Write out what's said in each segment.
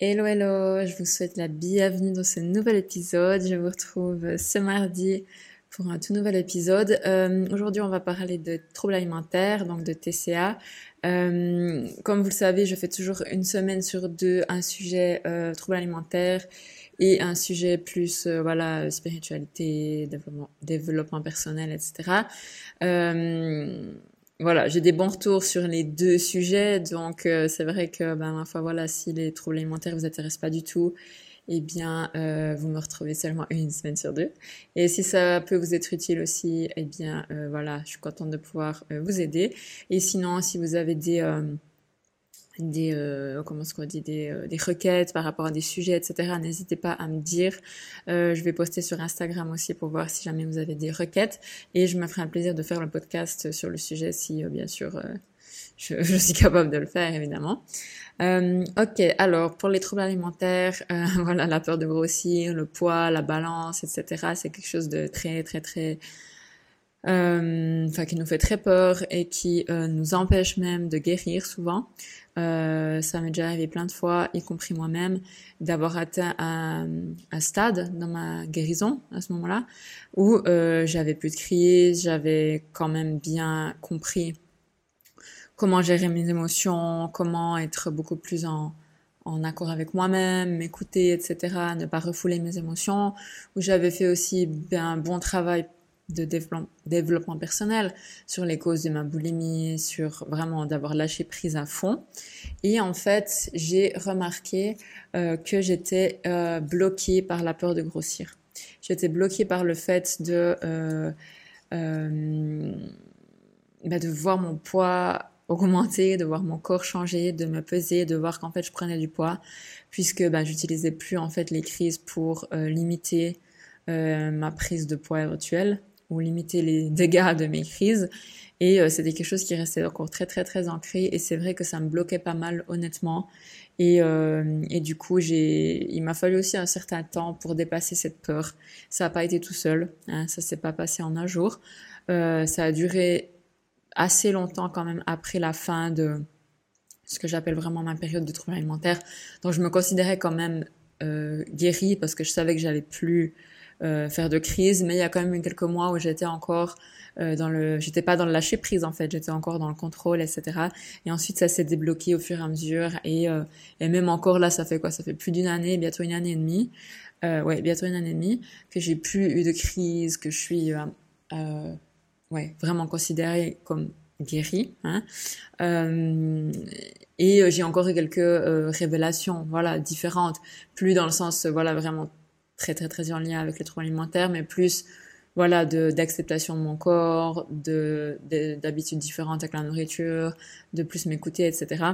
Hello hello, je vous souhaite la bienvenue dans ce nouvel épisode. Je vous retrouve ce mardi pour un tout nouvel épisode. Euh, Aujourd'hui, on va parler de troubles alimentaires, donc de TCA. Euh, comme vous le savez, je fais toujours une semaine sur deux un sujet euh, troubles alimentaires et un sujet plus euh, voilà spiritualité, développement, développement personnel, etc. Voilà, j'ai des bons retours sur les deux sujets, donc euh, c'est vrai que, ben, foi, voilà, si les troubles alimentaires vous intéressent pas du tout, eh bien, euh, vous me retrouvez seulement une semaine sur deux. Et si ça peut vous être utile aussi, eh bien, euh, voilà, je suis contente de pouvoir vous aider. Et sinon, si vous avez des des euh, comment ce qu'on dit des, euh, des requêtes par rapport à des sujets etc n'hésitez pas à me dire. Euh, je vais poster sur Instagram aussi pour voir si jamais vous avez des requêtes. Et je me ferai un plaisir de faire le podcast sur le sujet si euh, bien sûr euh, je, je, suis capable de le faire évidemment. Ok alors pour les troubles alimentaires voilà la peur de grossir le poids la balance etc c'est quelque chose de très très très enfin qui nous fait très peur et qui nous empêche même de guérir souvent euh, ça m'est déjà arrivé plein de fois, y compris moi-même, d'avoir atteint un, stade dans ma guérison à ce moment-là où euh, j'avais plus de crise, j'avais quand même bien compris comment gérer mes émotions, comment être beaucoup plus en, en accord avec moi-même, m'écouter, etc., ne pas refouler mes émotions, où j'avais fait aussi ben, un bon travail de développement personnel, sur les causes de ma boulimie, sur vraiment d'avoir lâché prise à fond. Et en fait, j'ai remarqué euh, que j'étais euh, bloquée par la peur de grossir. J'étais bloquée par le fait de euh, bah de voir mon poids augmenter, de voir mon corps changer, de me peser, de voir qu'en fait je prenais du poids, puisque bah, j'utilisais plus en fait les crises pour limiter ma prise de poids éventuelle limiter les dégâts de mes crises. Et euh, c'était quelque chose qui restait encore très très très ancré. Et c'est vrai que ça me bloquait pas mal honnêtement. Et, euh, et du coup, j'ai, il m'a fallu aussi un certain temps pour dépasser cette peur. Ça n'a pas été tout seul. Hein, ça s'est pas passé en un jour. Euh, ça a duré assez longtemps quand même après la fin de ce que j'appelle vraiment ma période de trouble alimentaire. Donc je me considérais quand même guérie parce que je savais que j'allais plus euh, faire de crise, mais il y a quand même eu quelques mois où j'étais encore euh, dans le, j'étais pas dans le lâcher prise en fait, j'étais encore dans le contrôle, etc. Et ensuite ça s'est débloqué au fur et à mesure et euh, et même encore là, ça fait quoi? Ça fait plus d'une année, bientôt une année et demie, euh, ouais, bientôt une année et demie que j'ai plus eu de crise, que je suis euh, euh, ouais vraiment considérée comme guérie. Hein. Et j'ai encore eu quelques révélations, voilà, différentes, plus dans le sens, voilà, vraiment très très très en lien avec les troubles alimentaires, mais plus voilà de d'acceptation de mon corps, de d'habitudes différentes avec la nourriture, de plus m'écouter, etc.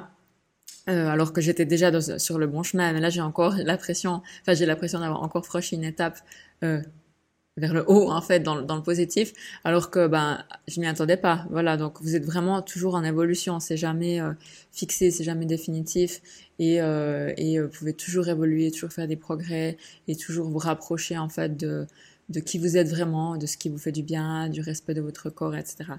Euh, alors que j'étais déjà sur le bon chemin, mais là j'ai encore l'impression, enfin j'ai l'impression d'avoir encore franchi une étape euh, vers le haut en fait dans, dans le positif alors que ben je m'y attendais pas. Voilà donc vous êtes vraiment toujours en évolution. C'est jamais euh, fixé c'est jamais définitif. Et euh, et euh, vous pouvez toujours évoluer toujours faire des progrès et toujours vous rapprocher en fait de de qui vous êtes vraiment de ce qui vous fait du bien du respect de votre corps etc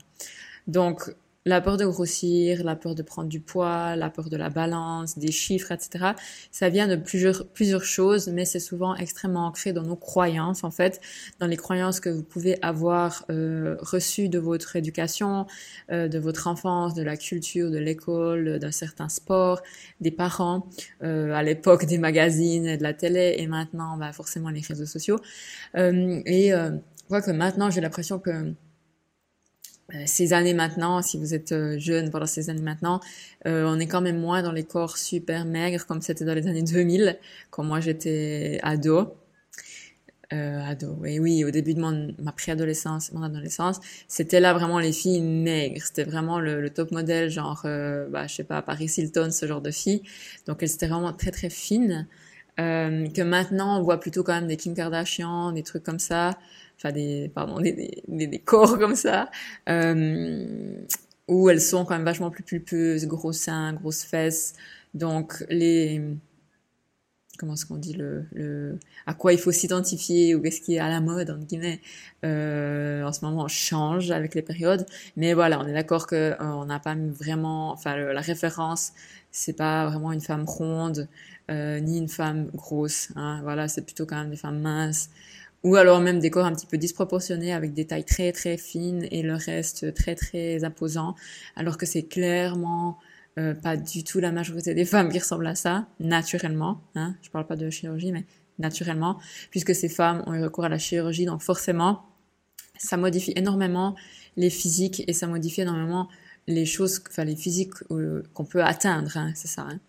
donc la peur de grossir, la peur de prendre du poids, la peur de la balance, des chiffres, etc. Ça vient de plusieurs, plusieurs choses, mais c'est souvent extrêmement ancré dans nos croyances, en fait, dans les croyances que vous pouvez avoir euh, reçues de votre éducation, euh, de votre enfance, de la culture, de l'école, d'un certain sport, des parents, euh, à l'époque des magazines, de la télé, et maintenant, bah, forcément, les réseaux sociaux. Euh, et euh, je vois que maintenant, j'ai l'impression que ces années maintenant, si vous êtes euh, jeune pendant ces années maintenant, euh, on est quand même moins dans les corps super maigres comme c'était dans les années 2000, quand moi j'étais ado. Euh, ado, et oui, au début de mon, ma préadolescence, mon adolescence, c'était là vraiment les filles maigres, c'était vraiment le, le, top modèle, genre, euh, bah, je sais pas, Paris Hilton, ce genre de filles. Donc elles étaient vraiment très très fines. Euh, que maintenant on voit plutôt quand même des Kim Kardashian, des trucs comme ça enfin des pardon des, des, corps comme ça euh, où elles sont quand même vachement plus pulpeuses gros seins grosses fesses. Donc les comment est-ce qu'on dit le, le à quoi il faut s'identifier ou qu'est-ce qui est à la mode entre guillemets euh, en ce moment change avec les périodes. Mais voilà on est d'accord que euh, on n'a pas vraiment enfin la référence c'est pas vraiment une femme ronde ni une femme grosse hein, voilà c'est plutôt quand même des femmes minces ou alors même des corps un petit peu disproportionnés avec des tailles très très fines et le reste très très imposant alors que c'est clairement euh, pas du tout la majorité des femmes qui ressemblent à ça, naturellement. Hein, je parle pas de chirurgie, mais naturellement, puisque ces femmes ont eu recours à la chirurgie, donc forcément, ça modifie énormément les physiques et ça modifie énormément les choses, enfin les physiques euh, qu'on peut atteindre, hein, c'est ça. Hein.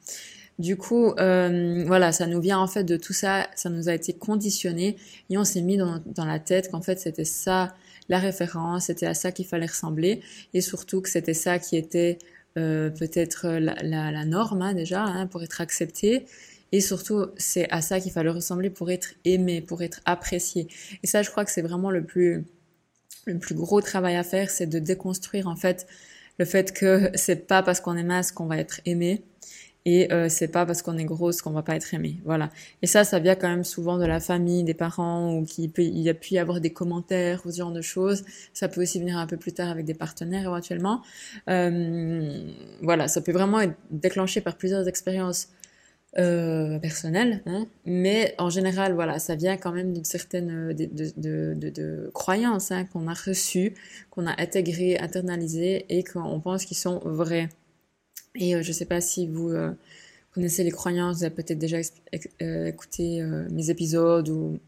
Du coup, euh, voilà, ça nous vient en fait de tout ça, ça nous a été conditionné et on s'est mis dans, la tête qu'en fait c'était ça la référence, c'était à ça qu'il fallait ressembler et surtout que c'était ça qui était euh, peut-être la, la, la, norme hein, déjà hein, pour être accepté. Et surtout, c'est à ça qu'il fallait ressembler pour être aimé, pour être apprécié. Et ça, je crois que c'est vraiment le plus, le plus gros travail à faire, c'est de déconstruire en fait le fait que c'est pas parce qu'on est mince qu'on va être aimé, et euh, c'est pas parce qu'on est grosse qu'on va pas être aimé. Voilà. Et ça, ça vient quand même souvent de la famille, des parents, ou qu'il peut, y a pu y avoir des commentaires ou ce genre de choses. Ça peut aussi venir un peu plus tard avec des partenaires éventuellement. Euh, voilà, ça peut vraiment être déclenché par plusieurs expériences euh, personnelles, hein. mais en général, voilà, ça vient quand même d'une certaine de, de, de, hein, qu'on a reçues, qu'on a intégrées, internalisées et qu'on pense qu'ils sont vraies. Et euh, je ne sais pas si vous euh, connaissez les croyances, vous avez peut-être déjà euh, écouté mes épisodes ou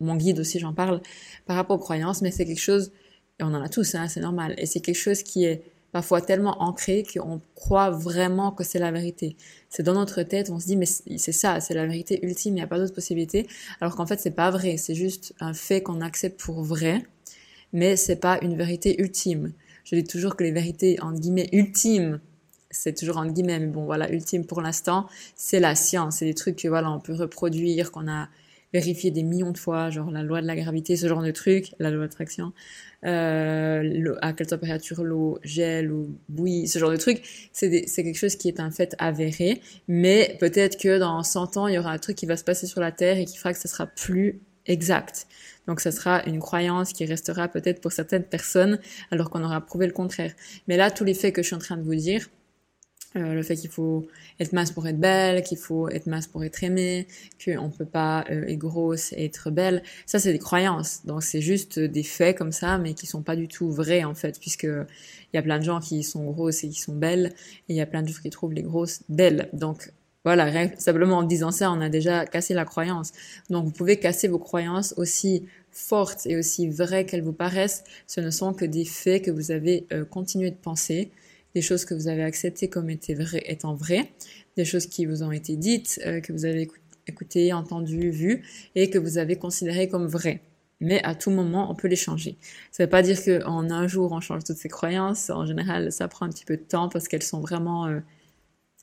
mon guide aussi, j'en parle par rapport aux croyances, mais c'est quelque chose, et on en a tous, hein, c'est normal, et c'est quelque chose qui est parfois tellement ancré qu'on croit vraiment que c'est la vérité. C'est dans notre tête, on se dit mais c'est ça, c'est la vérité ultime, il n'y a pas d'autre possibilité, alors qu'en fait c'est pas vrai, c'est juste un fait qu'on accepte pour vrai, mais c'est pas une vérité ultime. Je dis toujours que les vérités en guillemets ultimes c'est toujours en guillemets, mais bon, voilà, ultime pour l'instant, c'est la science. C'est des trucs que, voilà, on peut reproduire, qu'on a vérifié des millions de fois, genre la loi de la gravité, ce genre de trucs, la loi d'attraction, euh, à quelle température l'eau gèle ou bouillit, ce genre de trucs, c'est quelque chose qui est un fait avéré, mais peut-être que dans 100 ans, il y aura un truc qui va se passer sur la Terre et qui fera que ça sera plus exact. Donc ça sera une croyance qui restera peut-être pour certaines personnes alors qu'on aura prouvé le contraire. Mais là, tous les faits que je suis en train de vous dire, euh, le fait qu'il faut être mince pour être belle, qu'il faut être mince pour être aimée, qu'on peut pas euh, être grosse et être belle. Ça, c'est des croyances. Donc, c'est juste des faits comme ça, mais qui sont pas du tout vrais, en fait, puisque il y a plein de gens qui sont grosses et qui sont belles, et il y a plein de gens qui trouvent les grosses belles. Donc, voilà, simplement en disant ça, on a déjà cassé la croyance. Donc, vous pouvez casser vos croyances aussi fortes et aussi vraies qu'elles vous paraissent. Ce ne sont que des faits que vous avez euh, continué de penser des choses que vous avez acceptées comme étant vraies, des choses qui vous ont été dites, euh, que vous avez écoutées, entendues, vues, et que vous avez considérées comme vraies. Mais à tout moment, on peut les changer. Ça ne veut pas dire qu'en un jour, on change toutes ces croyances. En général, ça prend un petit peu de temps parce qu'elles sont vraiment euh,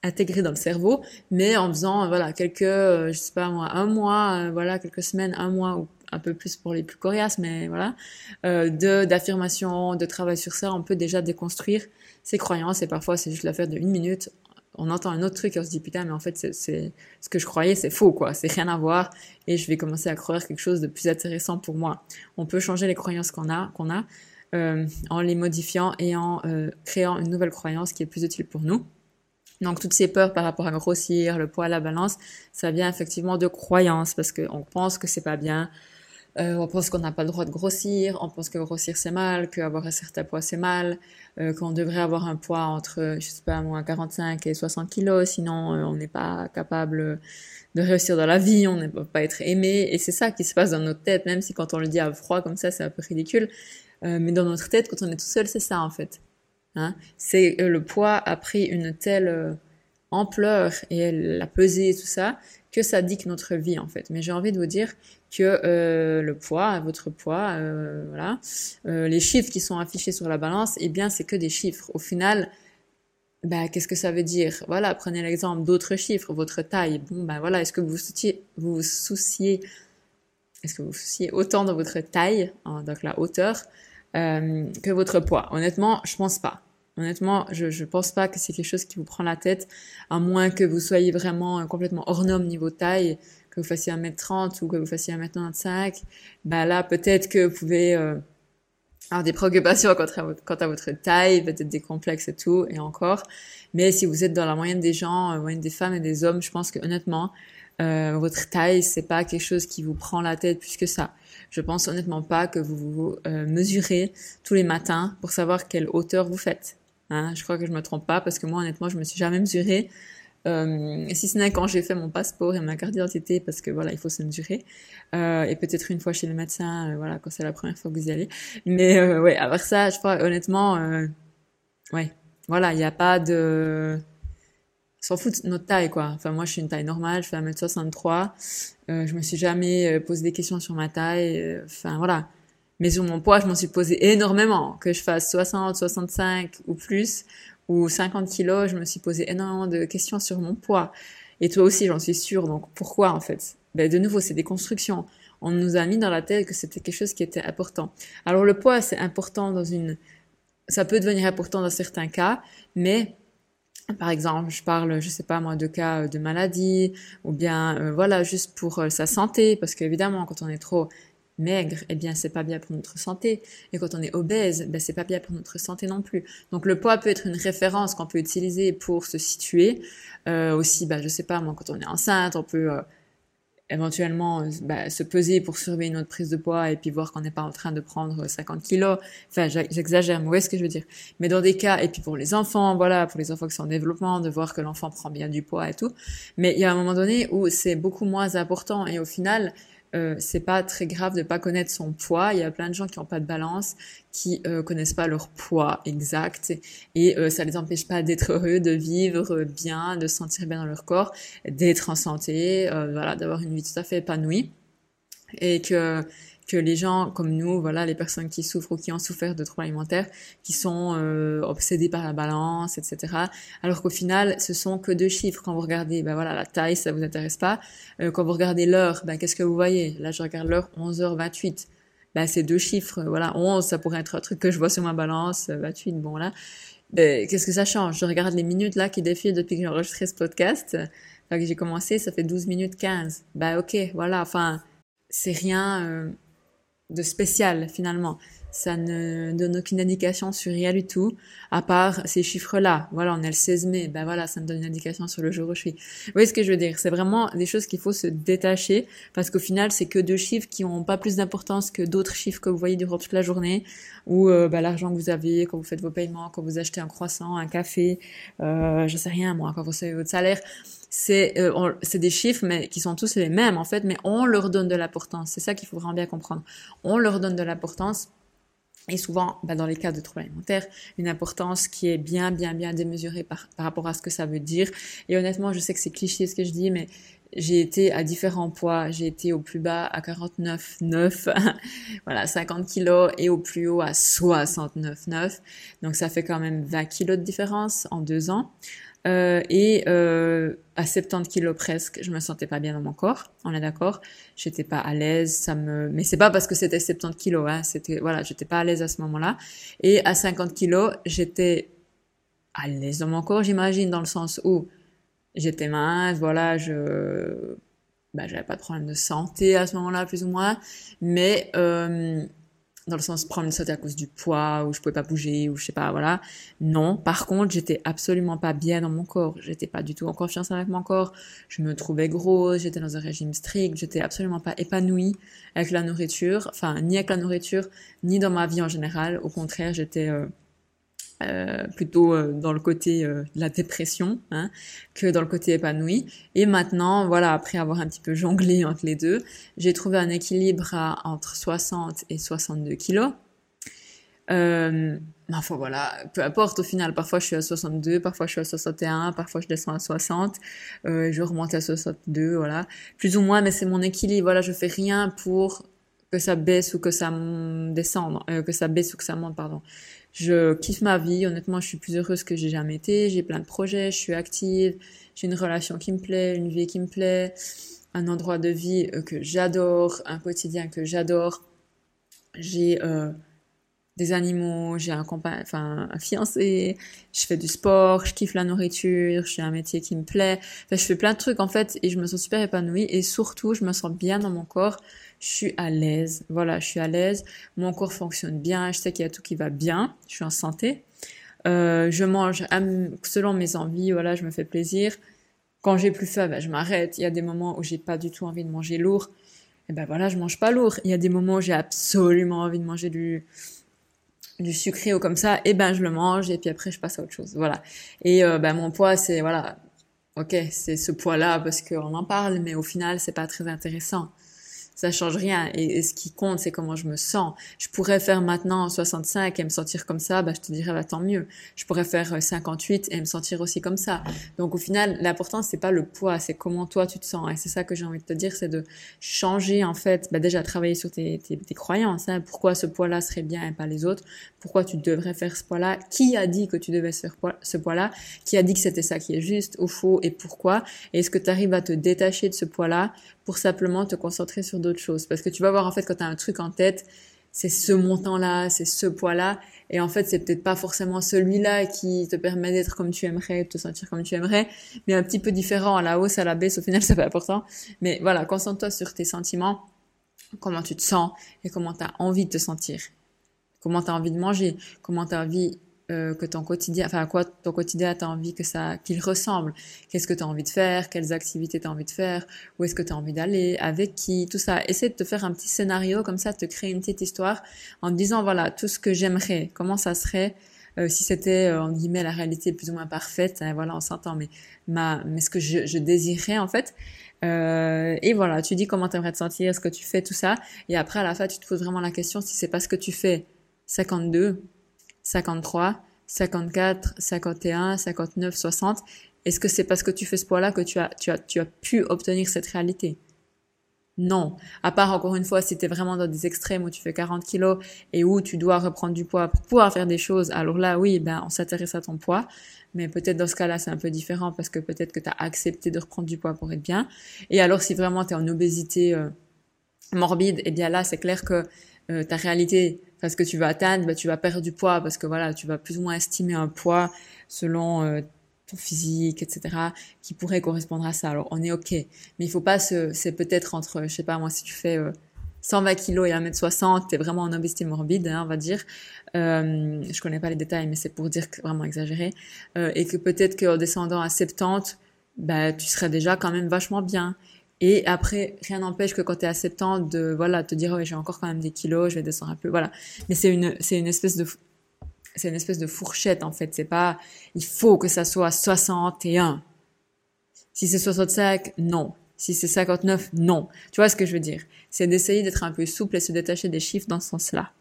intégrées dans le cerveau. Mais en faisant, voilà, quelques, euh, je sais pas moi, un mois, voilà, quelques semaines, un mois ou un peu plus pour les plus coriaces, mais voilà, de d'affirmation, de travail sur ça, on peut déjà déconstruire ses croyances et parfois c'est juste l'affaire de une minute. On entend un autre truc et on se dit putain mais en fait c'est ce que je croyais c'est faux quoi, c'est rien à voir et je vais commencer à croire quelque chose de plus intéressant pour moi. On peut changer les croyances qu'on a qu'on a euh, en les modifiant et en euh, créant une nouvelle croyance qui est plus utile pour nous. Donc toutes ces peurs par rapport à grossir, le poids, la balance, ça vient effectivement de croyances parce qu'on pense que c'est pas bien, euh, on pense qu'on n'a pas le droit de grossir, on pense que grossir c'est mal, qu'avoir un certain poids c'est mal, euh, qu'on devrait avoir un poids entre, je sais pas moi, 45 et 60 kilos, sinon euh, on n'est pas capable de réussir dans la vie, on ne peut pas être aimé, et c'est ça qui se passe dans notre tête, même si quand on le dit à froid comme ça c'est un peu ridicule, mais dans notre tête quand on est tout seul c'est ça en fait. Hein c'est le poids a pris une telle ampleur et la pesée et tout ça que ça dicte notre vie en fait. Mais j'ai envie de vous dire que euh, le poids, votre poids, euh, voilà, euh, les chiffres qui sont affichés sur la balance, eh bien c'est que des chiffres. Au final, bah, qu'est-ce que ça veut dire? Voilà, prenez l'exemple d'autres chiffres, votre taille. Bon, ben voilà, est-ce que vous souciez, vous, vous souciez est-ce que vous vous souciez autant de votre taille, hein, donc la hauteur, que votre poids? Honnêtement, je pense pas. Honnêtement, je ne pense pas que c'est quelque chose qui vous prend la tête, à moins que vous soyez vraiment complètement hors norme niveau taille. Que vous fassiez 1m30 ou que vous fassiez 1m95, bah là, peut-être que vous pouvez euh, avoir des préoccupations quant à, votre, taille, peut-être des complexes et tout, et encore. Mais si vous êtes dans la moyenne des gens, euh, moyenne des femmes et des hommes, je pense que honnêtement, euh, votre taille, c'est pas quelque chose qui vous prend la tête plus que ça. Je pense honnêtement pas que vous vous euh, mesurez tous les matins pour savoir quelle hauteur vous faites. Hein, je crois que je me trompe pas parce que moi honnêtement je me suis jamais mesurée. Euh, si ce n'est quand j'ai fait mon passeport et ma carte d'identité parce que voilà il faut se mesurer euh, et peut-être une fois chez le médecin euh, voilà quand c'est la première fois que vous y allez mais ouais à ça je crois honnêtement ouais voilà il n'y a pas de s'en fout de notre taille quoi enfin moi je suis une taille normale je fais 1m63 euh, je me suis jamais posé des questions sur ma taille enfin voilà mais sur mon poids, je m'en suis posé énormément. Que je fasse 60, 65 ou plus, ou 50 kilos, je me suis posé énormément de questions sur mon poids. Et toi aussi, j'en suis sûre. Donc pourquoi en fait? Ben, De nouveau, c'est des constructions. On nous a mis dans la tête que c'était quelque chose qui était important. Alors le poids, c'est important dans une... Ça peut devenir important dans certains cas, mais par exemple, je parle, je sais pas moi, de cas de maladie, ou bien euh, voilà, juste pour euh, sa santé, parce qu'évidemment, quand on est trop maigre, eh bien c'est pas bien pour notre santé. Et quand on est obèse, ben c'est pas bien pour notre santé non plus. Donc le poids peut être une référence qu'on peut utiliser pour se situer. Euh, aussi, bah je sais pas moi, quand on est enceinte, on peut euh, éventuellement bah, se peser pour surveiller notre prise de poids et puis voir qu'on n'est pas en train de prendre 50 kilos. Enfin, j'exagère, mais où ce que je veux dire Mais dans des cas, et puis pour les enfants, voilà, pour les enfants qui sont en développement, de voir que l'enfant prend bien du poids et tout. Mais il y a un moment donné où c'est beaucoup moins important et au final, euh, c'est pas très grave de pas connaître son poids. Il y a plein de gens qui n'ont pas de balance, qui euh, connaissent pas leur poids exact, et euh, ça les empêche pas d'être heureux, de vivre bien, de se sentir bien dans leur corps, d'être en santé, euh, voilà, d'avoir une vie tout à fait épanouie, et que que les gens comme nous, voilà, les personnes qui souffrent ou qui ont souffert de troubles alimentaires, qui sont euh, obsédés par la balance, etc. Alors qu'au final, ce sont que deux chiffres. Quand vous regardez, ben voilà, la taille, ça vous intéresse pas. Euh, quand vous regardez l'heure, ben qu'est-ce que vous voyez? Là, je regarde l'heure, 11h28. Ben c'est deux chiffres. Voilà, 11, ça pourrait être un truc que je vois sur ma balance, 28, bon là. Ben, qu'est-ce que ça change? Je regarde les minutes là qui défilent depuis que j'ai enregistré ce podcast. Enfin, que j'ai commencé, ça fait 12 minutes 15. Ben ok, voilà, enfin, c'est rien... Euh, de spécial finalement. Ça ne donne aucune indication sur rien du tout, à part ces chiffres-là. Voilà, on est le 16 mai, ben voilà, ça me donne une indication sur le jour où je suis. Vous voyez ce que je veux dire? C'est vraiment des choses qu'il faut se détacher, parce qu'au final, c'est que deux chiffres qui ont pas plus d'importance que d'autres chiffres que vous voyez durant toute la journée, ou euh, ben, l'argent que vous avez quand vous faites vos paiements, quand vous achetez un croissant, un café, euh, je sais rien moi, quand vous recevez votre salaire c'est euh, c'est des chiffres mais qui sont tous les mêmes en fait mais on leur donne de l'importance c'est ça qu'il faut vraiment bien comprendre on leur donne de l'importance et souvent, bah, dans les cas de troubles alimentaires, une importance qui est bien, bien, bien démesurée par, par rapport à ce que ça veut dire. Et honnêtement, je sais que c'est cliché ce que je dis, mais j'ai été à différents poids. J'ai été au plus bas à 49,9, voilà, 50 kilos, et au plus haut à 69,9. Donc ça fait quand même 20 kilos de différence en deux ans. Euh, et euh, à 70 kilos presque, je me sentais pas bien dans mon corps. On est d'accord. J'étais pas à l'aise. Ça me, mais c'est pas parce que c'était 70 kilos. Hein, c'était voilà, j'étais pas à l'aise à ce moment-là. Et à 50 kilos, j'étais à l'aise dans mon corps, j'imagine, dans le sens où j'étais mince. Voilà, je, bah, j'avais pas de problème de santé à ce moment-là, plus ou moins. Mais euh, dans le sens prendre une saute à cause du poids ou je pouvais pas bouger ou je sais pas voilà non par contre j'étais absolument pas bien dans mon corps j'étais pas du tout en confiance avec mon corps je me trouvais grosse j'étais dans un régime strict j'étais absolument pas épanouie avec la nourriture enfin ni avec la nourriture ni dans ma vie en général au contraire j'étais euh, euh, plutôt euh, dans le côté euh, de la dépression hein, que dans le côté épanoui. Et maintenant, voilà, après avoir un petit peu jonglé entre les deux, j'ai trouvé un équilibre à, entre 60 et 62 kilos. Enfin voilà, peu importe au final, parfois je suis à 62, parfois je suis à 61, parfois je descends à 60, euh, je remonte à 62, voilà, plus ou moins, mais c'est mon équilibre, voilà, je fais rien pour que ça baisse ou que ça descende, que ça baisse ou que ça monte, pardon. Je kiffe ma vie. Honnêtement, je suis plus heureuse que j'ai jamais été. J'ai plein de projets. Je suis active. J'ai une relation qui me plaît, une vie qui me plaît, un endroit de vie euh, que j'adore, un quotidien que j'adore. J'ai, euh, des animaux, j'ai un enfin un fiancé, je fais du sport, je kiffe la nourriture, j'ai un métier qui me plaît. Enfin, je fais plein de trucs en fait et je me sens super épanouie et surtout je me sens bien dans mon corps. Je suis à l'aise. Voilà, je suis à l'aise. Mon corps fonctionne bien. Je sais qu'il y a tout qui va bien. Je suis en santé. Euh, je mange selon mes envies. Voilà, je me fais plaisir. Quand j'ai plus faim, ben, je m'arrête. Il y a des moments où j'ai pas du tout envie de manger lourd. Et ben voilà, je mange pas lourd. Il y a des moments où j'ai absolument envie de manger du sucré ou comme ça, et ben je le mange et puis après je passe à autre chose. Voilà. Et euh, ben mon poids c'est voilà, ok c'est ce poids là parce qu'on en parle, mais au final c'est pas très intéressant ça change rien. Et, ce qui compte, c'est comment je me sens. Je pourrais faire maintenant 65 et me sentir comme ça, bah, je te dirais, bah, tant mieux. Je pourrais faire 58 et me sentir aussi comme ça. Donc, au final, l'important, c'est pas le poids, c'est comment toi tu te sens. Et c'est ça que j'ai envie de te dire, c'est de changer, en fait, bah, déjà travailler sur tes croyances. Hein. Pourquoi ce poids-là serait bien et pas les autres? Pourquoi tu devrais faire ce poids-là? Qui a dit que tu devais faire ce poids-là? Qui a dit que c'était ça qui est juste ou faux et pourquoi? Et est-ce que tu arrives à te détacher de ce poids-là pour simplement te concentrer sur d'autres choses. Parce que tu vas voir, en fait, quand tu as un truc en tête, c'est ce montant-là, c'est ce poids-là. Et en fait, c'est peut-être pas forcément celui-là qui te permet d'être comme tu aimerais, de te sentir comme tu aimerais, mais un petit peu différent à la hausse, à la baisse. Au final, c'est pas important. Mais voilà, concentre-toi sur tes sentiments, comment tu te sens et comment tu as envie de te sentir. Comment tu as envie de manger, comment tu as envie euh, que ton quotidien, enfin à quoi ton quotidien t'as envie que ça, qu'il ressemble. Qu'est-ce que tu as envie de faire, quelles activités tu as envie de faire, où est-ce que tu as envie d'aller, avec qui, tout ça. Essaie de te faire un petit scénario comme ça, de te créer une petite histoire en te disant voilà tout ce que j'aimerais, comment ça serait euh, si c'était euh, en guillemets la réalité plus ou moins parfaite. Hein, voilà, on s'entend, mais ma, mais ce que je, je désirais en fait. Et voilà, tu dis comment tu aimerais te sentir, ce que tu fais, tout ça? Et après, à la fin, tu te poses vraiment la question si c'est pas ce que tu fais 52 53, 54, 51, 59, 60. Est-ce que c'est parce que tu fais ce poids-là que tu as, tu as, tu as pu obtenir cette réalité? Non. À part, encore une fois, si tu es vraiment dans des extrêmes où tu fais 40 kilos et où tu dois reprendre du poids pour pouvoir faire des choses, alors là, oui, ben, on s'intéresse à ton poids. Mais peut-être dans ce cas-là, c'est un peu différent parce que peut-être que tu as accepté de reprendre du poids pour être bien. Et alors, si vraiment tu es en obésité euh, morbide, eh bien là, c'est clair que euh, ta réalité, parce que tu vas atteindre, bah, tu vas perdre du poids parce que voilà, tu vas plus ou moins estimer un poids selon euh, ton physique, etc., qui pourrait correspondre à ça. Alors on est ok, mais il faut pas se, c'est peut-être entre, je sais pas moi, si tu fais 120 euh, kilos et 1m60, t'es vraiment en obésité morbide, hein, on va dire. Euh, je connais pas les détails, mais c'est pour dire que vraiment exagéré, et que peut-être qu'en descendant à 70, bah tu serais déjà quand même vachement bien. Et après, rien n'empêche que quand tu es à 70, de voilà, te dire ouais, j'ai encore quand même des kilos, je vais descendre un peu, voilà. Mais c'est une c'est une espèce de c'est une espèce de fourchette en fait, c'est pas il faut que ça soit 61. Si c'est 65, non. Si c'est 59, non. Tu vois ce que je veux dire? C'est d'essayer d'être un peu souple et se détacher des chiffres dans ce sens-là.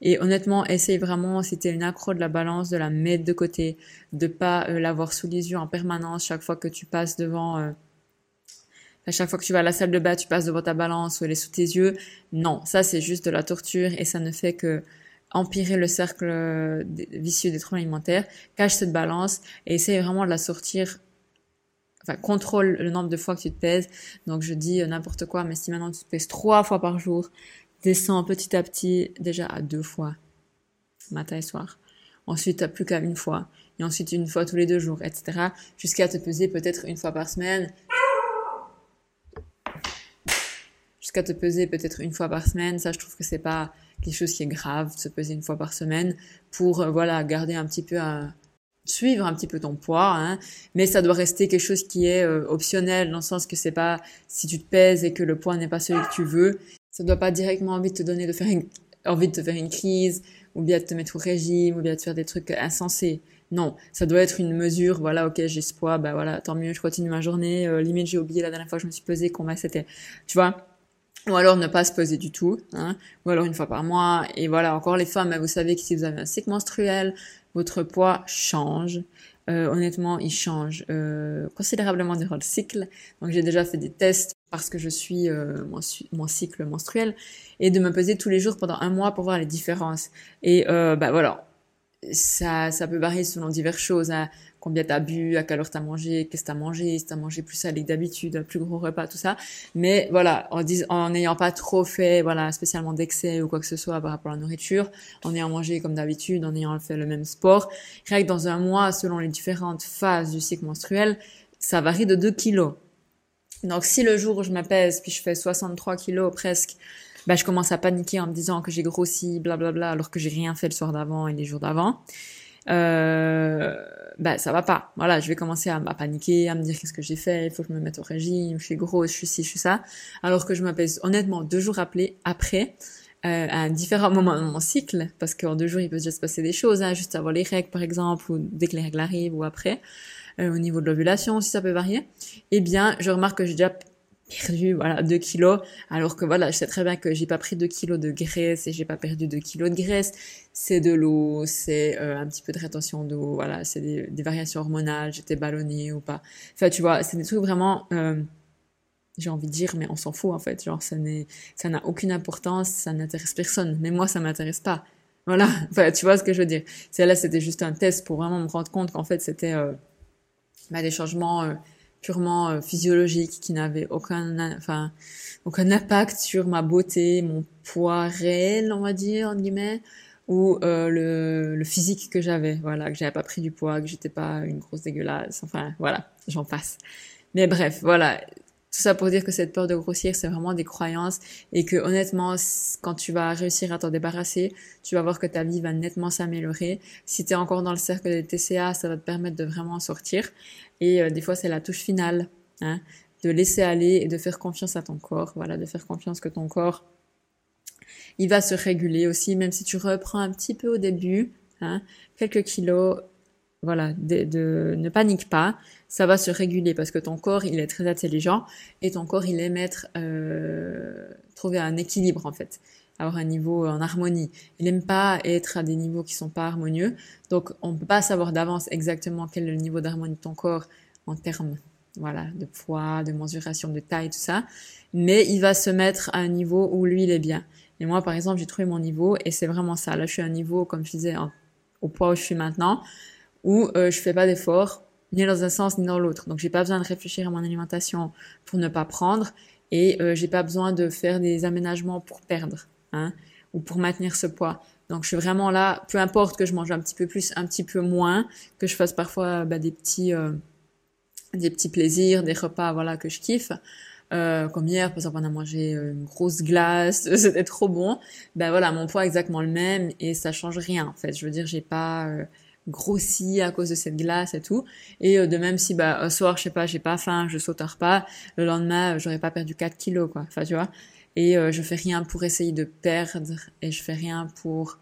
Et honnêtement, essaye vraiment, si t'es une accro de la balance, de la mettre de côté, de pas euh, l'avoir sous les yeux en permanence chaque fois que tu passes devant euh, à chaque fois que tu vas à la salle de bain, tu passes devant ta balance ou elle est sous tes yeux. Non, ça c'est juste de la torture et ça ne fait que empirer le cercle vicieux des troubles alimentaires. Cache cette balance et essaye vraiment de la sortir. Enfin, contrôle le nombre de fois que tu te pèses. Donc je dis euh, n'importe quoi, mais si maintenant tu te pèses trois fois par jour, descends petit à petit déjà à deux fois, matin et soir. Ensuite, plus qu'à une fois. Et ensuite une fois tous les deux jours, etc. Jusqu'à te peser peut-être une fois par semaine jusqu'à te peser peut-être une fois par semaine. Ça, je trouve que c'est pas quelque chose qui est grave de se peser une fois par semaine pour euh, voilà garder un petit peu un suivre un petit peu ton poids, hein. mais ça doit rester quelque chose qui est euh, optionnel dans le sens que c'est pas si tu te pèses et que le poids n'est pas celui que tu veux, ça doit pas directement envie de te donner de faire une, envie de te faire une crise ou bien de te mettre au régime ou bien de faire des trucs insensés. Non, ça doit être une mesure. Voilà, ok, j'ai ce poids, bah voilà, tant mieux, je continue ma journée. Euh, limite, j'ai oublié la dernière fois que je me suis pesée, combien c'était. Tu vois, ou alors ne pas se peser du tout, hein, ou alors une fois par mois. Et voilà, encore les femmes, vous savez que si vous avez un cycle menstruel, votre poids change. Euh, honnêtement, il change euh, considérablement durant le cycle. Donc j'ai déjà fait des tests parce que je suis euh, mon, mon, cycle menstruel et de me peser tous les jours pendant un mois pour voir les différences. Et euh, bah voilà, ça, ça peut varier selon diverses choses. Hein. Combien t'as bu, à quelle heure t'as mangé, qu'est-ce que t'as mangé, si t'as mangé plus salé que d'habitude, un plus gros repas, tout ça. Mais voilà, en dis, en n'ayant pas trop fait, voilà, spécialement d'excès ou quoi que ce soit par rapport à la nourriture, en ayant mangé comme d'habitude, en ayant fait le même sport, rien que dans un mois, selon les différentes phases du cycle menstruel, ça varie de 2 kilos. Donc si le jour où je m'apaise, puis je fais 63 kilos presque, bah, je commence à paniquer en me disant que j'ai grossi, blablabla, alors que j'ai rien fait le soir d'avant et les jours d'avant. Euh, bah ça va pas. Voilà, je vais commencer à, paniquer, à me dire qu'est-ce que j'ai fait, il faut que je me mette au régime, je suis grosse, je suis ci, je suis ça. Alors que je m'apaise honnêtement deux jours après, après euh, à un différent moment de mon cycle, parce qu'en deux jours il peut déjà se passer des choses, hein, juste avant les règles par exemple, ou dès que les règles arrivent, ou après, euh, au niveau de l'ovulation aussi ça peut varier. Eh bien, je remarque que j'ai déjà perdu voilà 2 kilos. Alors que voilà je sais très bien que j'ai pas pris 2 kilos de graisse et j'ai pas perdu 2 kilos de graisse. C'est de l'eau c'est euh, un petit peu de rétention d'eau voilà c'est des, variations hormonales j'étais ballonnée ou pas. Enfin tu vois c'est des trucs vraiment euh, j'ai envie de dire mais on s'en fout en fait. Genre ça n'est ça n'a aucune importance ça n'intéresse personne. Mais moi ça m'intéresse pas. Voilà. Enfin tu vois ce que je veux dire. C'est là c'était juste un test pour vraiment me rendre compte qu'en fait c'était euh, bah, des changements purement euh, physiologique qui n'avait aucun enfin aucun impact sur ma beauté mon poids réel on va dire entre guillemets ou euh, le, le, physique que j'avais. Voilà que j'avais pas pris du poids que j'étais pas une grosse dégueulasse. Enfin voilà j'en passe. Mais bref voilà tout ça pour dire que cette peur de grossir, c'est vraiment des croyances et que honnêtement, quand tu vas réussir à t'en débarrasser, tu vas voir que ta vie va nettement s'améliorer. Si tu es encore dans le cercle des TCA, ça va te permettre de vraiment sortir. Et euh, des fois, c'est la touche finale, hein, de laisser aller et de faire confiance à ton corps. Voilà, de faire confiance que ton corps, il va se réguler aussi, même si tu reprends un petit peu au début, hein, quelques kilos, voilà, de, de, ne panique pas, ça va se réguler parce que ton corps, il est très intelligent et ton corps, il aime être, euh, trouver un équilibre en fait, avoir un niveau en harmonie. Il aime pas être à des niveaux qui sont pas harmonieux, donc on peut pas savoir d'avance exactement quel est le niveau d'harmonie de ton corps en termes, voilà, de poids, de mensuration, de taille, tout ça, mais il va se mettre à un niveau où lui, il est bien. Et moi, par exemple, j'ai trouvé mon niveau et c'est vraiment ça. Là, je suis à un niveau, comme je disais, au poids où je suis maintenant où euh, je fais pas d'efforts ni dans un sens ni dans l'autre. Donc j'ai pas besoin de réfléchir à mon alimentation pour ne pas prendre et euh, j'ai pas besoin de faire des aménagements pour perdre hein, ou pour maintenir ce poids. Donc je suis vraiment là, peu importe que je mange un petit peu plus, un petit peu moins, que je fasse parfois bah, des petits euh, des petits plaisirs, des repas voilà que je kiffe. Euh, comme hier, par exemple, on a mangé euh, une grosse glace, c'était trop bon. Ben voilà, mon poids est exactement le même et ça change rien en fait. Je veux dire, j'ai pas euh, grossi à cause de cette glace et tout. Et euh, de même si bah un soir, je sais pas, j'ai pas faim, je saute un repas, le lendemain, euh, j'aurais pas perdu 4 kilos quoi. Enfin, tu vois. Et euh, je fais rien pour essayer de perdre et je fais rien pour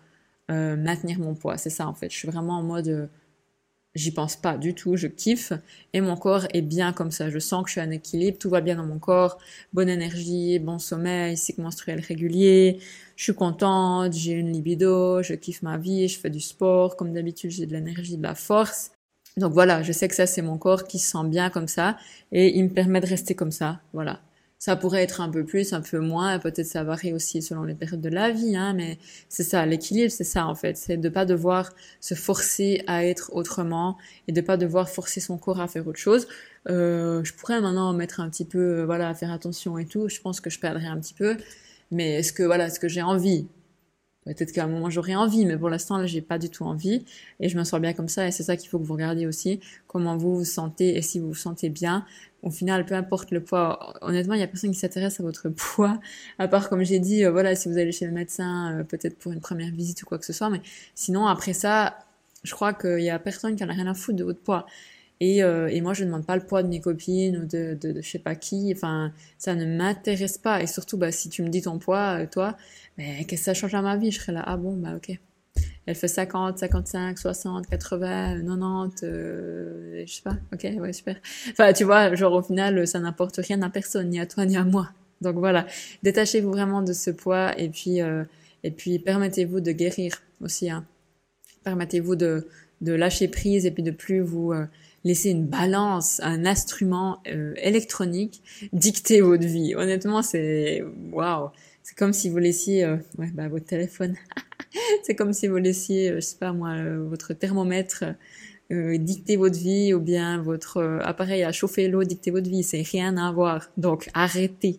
maintenir mon poids. C'est ça en fait. Je suis vraiment en mode j'y pense pas du tout, je kiffe et mon corps est bien comme ça. Je sens que je suis en équilibre, tout va bien dans mon corps, bonne énergie, bon sommeil, cycle menstruel régulier, je suis contente, j'ai une libido, je kiffe ma vie, je fais du sport, comme d'habitude j'ai de l'énergie, de la force. Donc voilà, je sais que ça c'est mon corps qui se sent bien comme ça et il me permet de rester comme ça. Voilà. Ça pourrait être un peu plus, un peu moins, peut-être ça varie aussi selon les périodes de la vie, hein, mais c'est ça, l'équilibre, c'est ça en fait, c'est de pas devoir se forcer à être autrement et de pas devoir forcer son corps à faire autre chose. Euh, je pourrais maintenant mettre un petit peu, euh, voilà, à faire attention et tout. Je pense que je perdrais un petit peu, mais est-ce que voilà, est-ce que j'ai envie Peut-être qu'à un moment j'aurais envie, mais pour l'instant là j'ai pas du tout envie et je me sens bien comme ça et c'est ça qu'il faut que vous regardiez aussi comment vous vous sentez et si vous vous sentez bien. Au final, peu importe le poids, honnêtement il y a personne qui s'intéresse à votre poids, à part comme j'ai dit, euh, voilà si vous allez chez le médecin, euh, peut-être pour une première visite ou quoi que ce soit, mais sinon après ça, je crois qu'il y a personne qui en a rien à foutre de votre poids. Et, euh, et, moi, je ne demande pas le poids de mes copines ou de, de, de je sais pas qui. Enfin, ça ne m'intéresse pas. Et surtout, bah, si tu me dis ton poids, euh, toi, mais qu'est-ce que ça change à ma vie? Je serais là, ah bon, bah ok. Elle fait 50, 55, 60, 80, 90, euh, je sais pas. Ok, ouais, super. Enfin, tu vois, genre au final, ça n'importe rien à personne, ni à toi, ni à moi. Donc voilà, détachez-vous vraiment de ce poids et puis euh, et puis permettez-vous de guérir aussi. Hein. Permettez-vous de de lâcher prise et puis de plus vous euh, laisser une balance, un instrument euh, électronique dicter votre vie. Honnêtement, c'est waouh. C'est comme si vous laissiez, euh, ouais, bah, votre téléphone. c'est comme si vous laissiez, euh, je sais pas moi, votre thermomètre dicter votre vie ou bien votre appareil à chauffer l'eau dicter votre vie. C'est rien à voir. Donc arrêtez.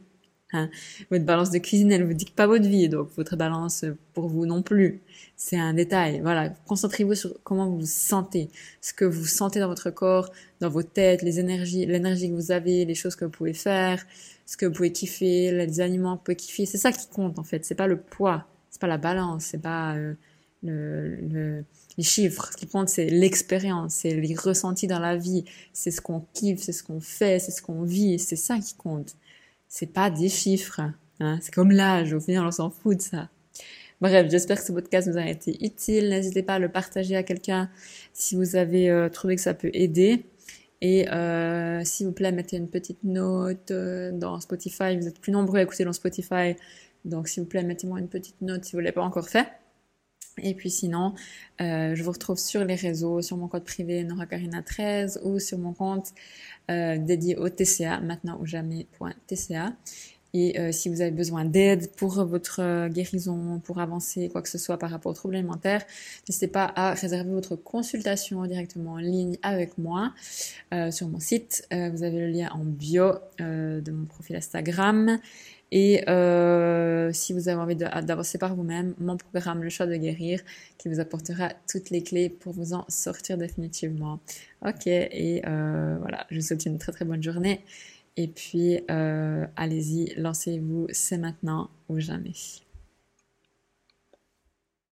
Hein. Votre balance de cuisine, elle vous dicte pas votre vie, donc votre balance pour vous non plus. C'est un détail. Voilà, concentrez-vous sur comment vous vous sentez, ce que vous sentez dans votre corps, dans vos têtes, les énergies, l'énergie que vous avez, les choses que vous pouvez faire, ce que vous pouvez kiffer, les aliments que vous pouvez kiffer. C'est ça qui compte en fait. C'est pas le poids, c'est pas la balance, c'est pas euh, le, le, les chiffres. Ce qui compte, c'est l'expérience, c'est les ressentis dans la vie, c'est ce qu'on kiffe, c'est ce qu'on fait, c'est ce qu'on vit. C'est ça qui compte c'est pas des chiffres. Hein. C'est comme l'âge, au final, on s'en fout de ça. Bref, j'espère que ce podcast vous a été utile. N'hésitez pas à le partager à quelqu'un si vous avez euh, trouvé que ça peut aider. Et euh, s'il vous plaît, mettez une petite note euh, dans Spotify. Vous êtes plus nombreux à écouter dans Spotify. Donc, s'il vous plaît, mettez-moi une petite note si vous ne l'avez pas encore fait. Et puis sinon, euh, je vous retrouve sur les réseaux, sur mon compte privé NoraCarina13 ou sur mon compte euh, dédié au TCA, maintenant ou jamais.tca. Et euh, si vous avez besoin d'aide pour votre guérison, pour avancer, quoi que ce soit par rapport aux troubles alimentaires, n'hésitez pas à réserver votre consultation directement en ligne avec moi sur mon site. vous avez le lien en bio de mon profil Instagram. Et euh, si vous avez envie d'avancer par vous-même, mon programme Le choix de guérir, qui vous apportera toutes les clés pour vous en sortir définitivement. Ok, et euh, voilà, je vous souhaite une très très bonne journée. Et puis, euh, allez-y, lancez-vous, c'est maintenant ou jamais.